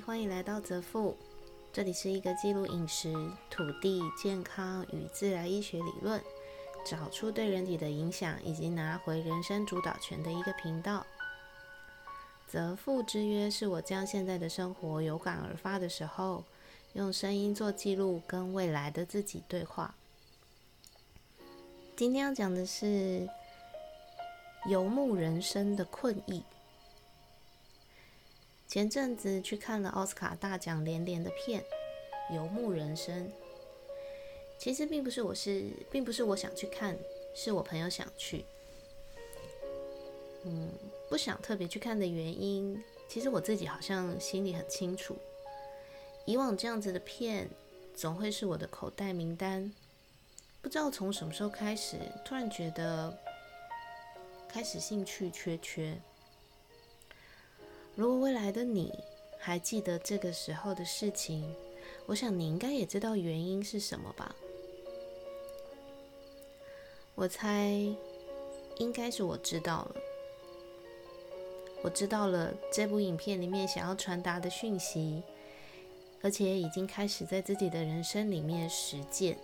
欢迎来到泽富，这里是一个记录饮食、土地、健康与自然医学理论，找出对人体的影响，以及拿回人生主导权的一个频道。泽富之约是我将现在的生活有感而发的时候，用声音做记录，跟未来的自己对话。今天要讲的是游牧人生的困意。前阵子去看了奥斯卡大奖连连的片《游牧人生》，其实并不是我是，并不是我想去看，是我朋友想去。嗯，不想特别去看的原因，其实我自己好像心里很清楚。以往这样子的片，总会是我的口袋名单。不知道从什么时候开始，突然觉得开始兴趣缺缺。如果未来的你还记得这个时候的事情，我想你应该也知道原因是什么吧？我猜应该是我知道了，我知道了这部影片里面想要传达的讯息，而且已经开始在自己的人生里面实践，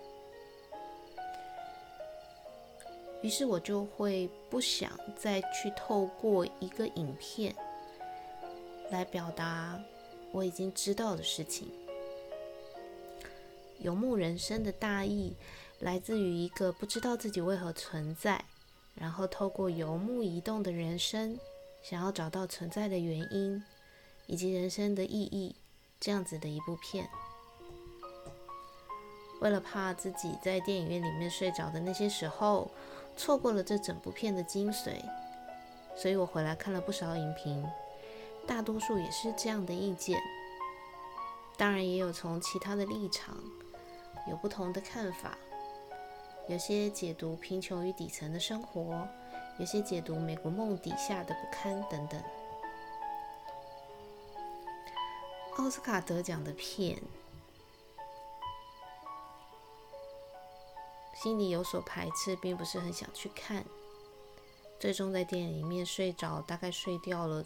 于是我就会不想再去透过一个影片。来表达我已经知道的事情。游牧人生的大意来自于一个不知道自己为何存在，然后透过游牧移动的人生，想要找到存在的原因以及人生的意义，这样子的一部片。为了怕自己在电影院里面睡着的那些时候错过了这整部片的精髓，所以我回来看了不少影评。大多数也是这样的意见，当然也有从其他的立场有不同的看法。有些解读贫穷与底层的生活，有些解读美国梦底下的不堪等等。奥斯卡得奖的片，心里有所排斥，并不是很想去看。最终在电影里面睡着，大概睡掉了。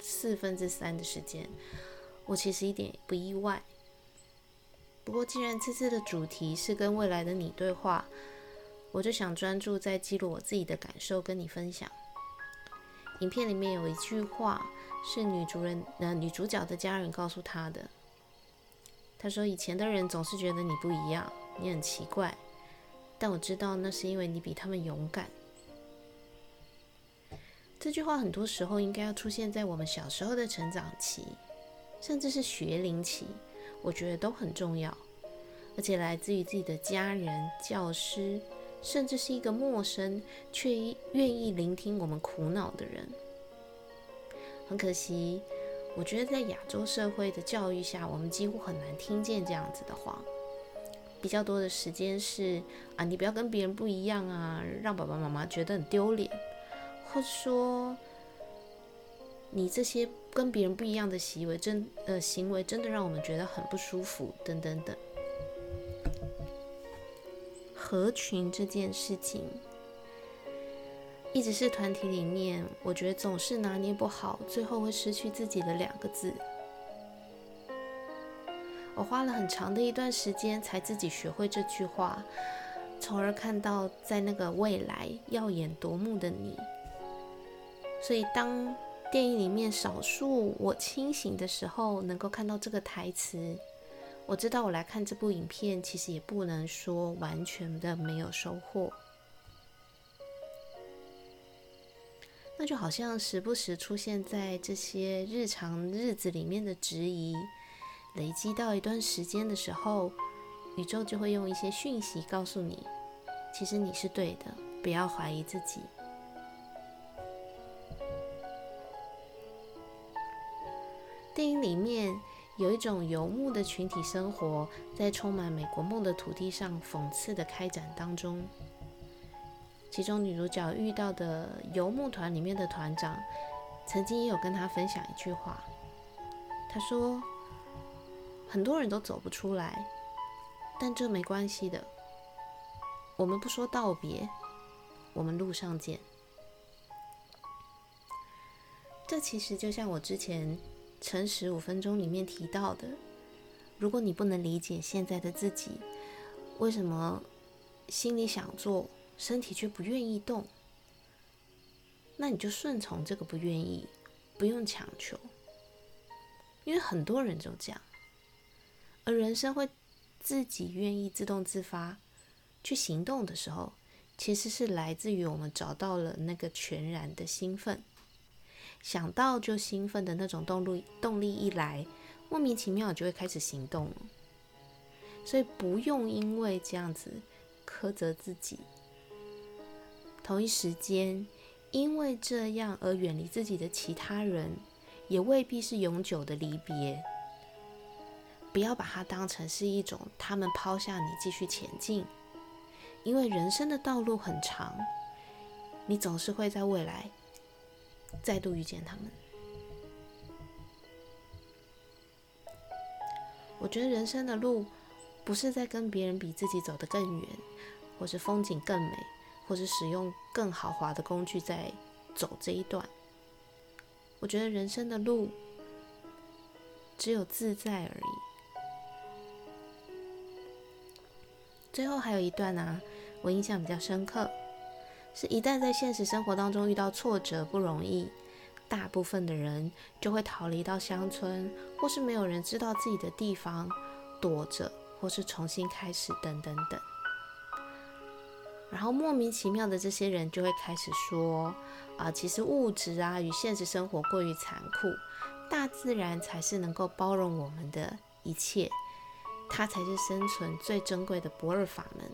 四分之三的时间，我其实一点也不意外。不过，既然这次的主题是跟未来的你对话，我就想专注在记录我自己的感受，跟你分享。影片里面有一句话是女主人呃女主角的家人告诉她的，她说：“以前的人总是觉得你不一样，你很奇怪，但我知道那是因为你比他们勇敢。”这句话很多时候应该要出现在我们小时候的成长期，甚至是学龄期，我觉得都很重要。而且来自于自己的家人、教师，甚至是一个陌生却愿意聆听我们苦恼的人。很可惜，我觉得在亚洲社会的教育下，我们几乎很难听见这样子的话。比较多的时间是啊，你不要跟别人不一样啊，让爸爸妈妈觉得很丢脸。或者说，你这些跟别人不一样的行为，真呃行为真的让我们觉得很不舒服，等等等。合群这件事情，一直是团体里面，我觉得总是拿捏不好，最后会失去自己的两个字。我花了很长的一段时间，才自己学会这句话，从而看到在那个未来耀眼夺目的你。所以，当电影里面少数我清醒的时候，能够看到这个台词，我知道我来看这部影片，其实也不能说完全的没有收获。那就好像时不时出现在这些日常日子里面的质疑，累积到一段时间的时候，宇宙就会用一些讯息告诉你，其实你是对的，不要怀疑自己。电影里面有一种游牧的群体生活，在充满美国梦的土地上讽刺的开展当中。其中女主角遇到的游牧团里面的团长，曾经也有跟她分享一句话。他说：“很多人都走不出来，但这没关系的。我们不说道别，我们路上见。”这其实就像我之前。诚实五分钟里面提到的，如果你不能理解现在的自己，为什么心里想做，身体却不愿意动，那你就顺从这个不愿意，不用强求，因为很多人就这样，而人生会自己愿意自动自发去行动的时候。其实是来自于我们找到了那个全然的兴奋，想到就兴奋的那种动力，动力一来，莫名其妙就会开始行动了。所以不用因为这样子苛责自己，同一时间因为这样而远离自己的其他人，也未必是永久的离别。不要把它当成是一种他们抛下你继续前进。因为人生的道路很长，你总是会在未来再度遇见他们。我觉得人生的路不是在跟别人比自己走得更远，或是风景更美，或是使用更豪华的工具在走这一段。我觉得人生的路只有自在而已。最后还有一段呢。我印象比较深刻，是一旦在现实生活当中遇到挫折不容易，大部分的人就会逃离到乡村，或是没有人知道自己的地方，躲着，或是重新开始，等等等。然后莫名其妙的这些人就会开始说：啊，其实物质啊与现实生活过于残酷，大自然才是能够包容我们的一切，它才是生存最珍贵的不二法门。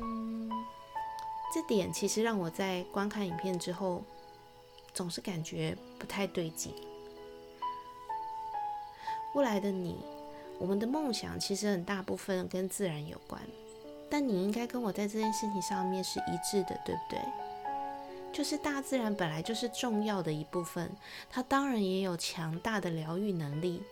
嗯，这点其实让我在观看影片之后，总是感觉不太对劲。未来的你，我们的梦想其实很大部分跟自然有关，但你应该跟我在这件事情上面是一致的，对不对？就是大自然本来就是重要的一部分，它当然也有强大的疗愈能力，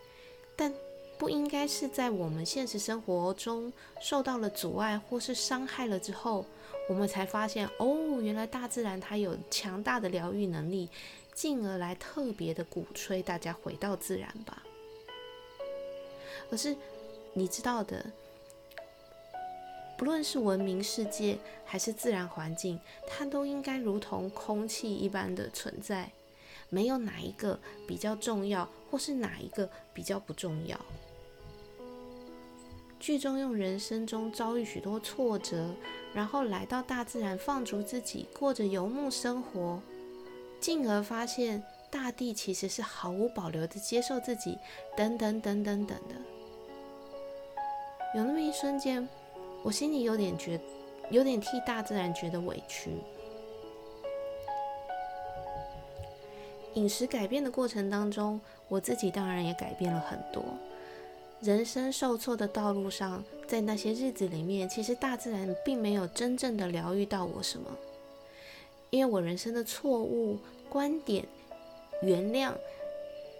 但。不应该是在我们现实生活中受到了阻碍或是伤害了之后，我们才发现哦，原来大自然它有强大的疗愈能力，进而来特别的鼓吹大家回到自然吧。而是你知道的，不论是文明世界还是自然环境，它都应该如同空气一般的存在，没有哪一个比较重要，或是哪一个比较不重要。剧中用人生中遭遇许多挫折，然后来到大自然放逐自己，过着游牧生活，进而发现大地其实是毫无保留的接受自己，等等等等等的。有那么一瞬间，我心里有点觉，有点替大自然觉得委屈。饮食改变的过程当中，我自己当然也改变了很多。人生受挫的道路上，在那些日子里面，其实大自然并没有真正的疗愈到我什么，因为我人生的错误观点、原谅，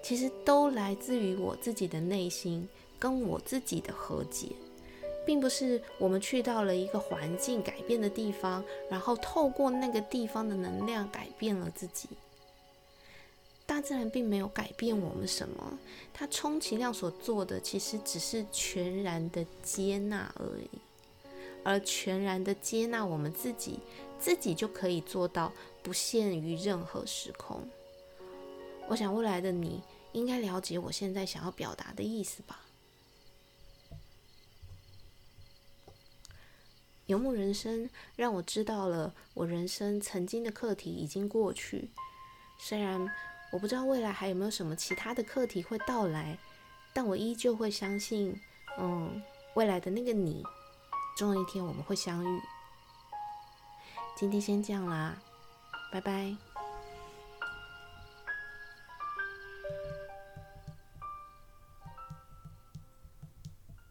其实都来自于我自己的内心跟我自己的和解，并不是我们去到了一个环境改变的地方，然后透过那个地方的能量改变了自己。自然并没有改变我们什么，它充其量所做的其实只是全然的接纳而已，而全然的接纳我们自己，自己就可以做到不限于任何时空。我想未来的你应该了解我现在想要表达的意思吧。游牧人生让我知道了，我人生曾经的课题已经过去，虽然。我不知道未来还有没有什么其他的课题会到来，但我依旧会相信，嗯，未来的那个你，终有一天我们会相遇。今天先这样啦，拜拜。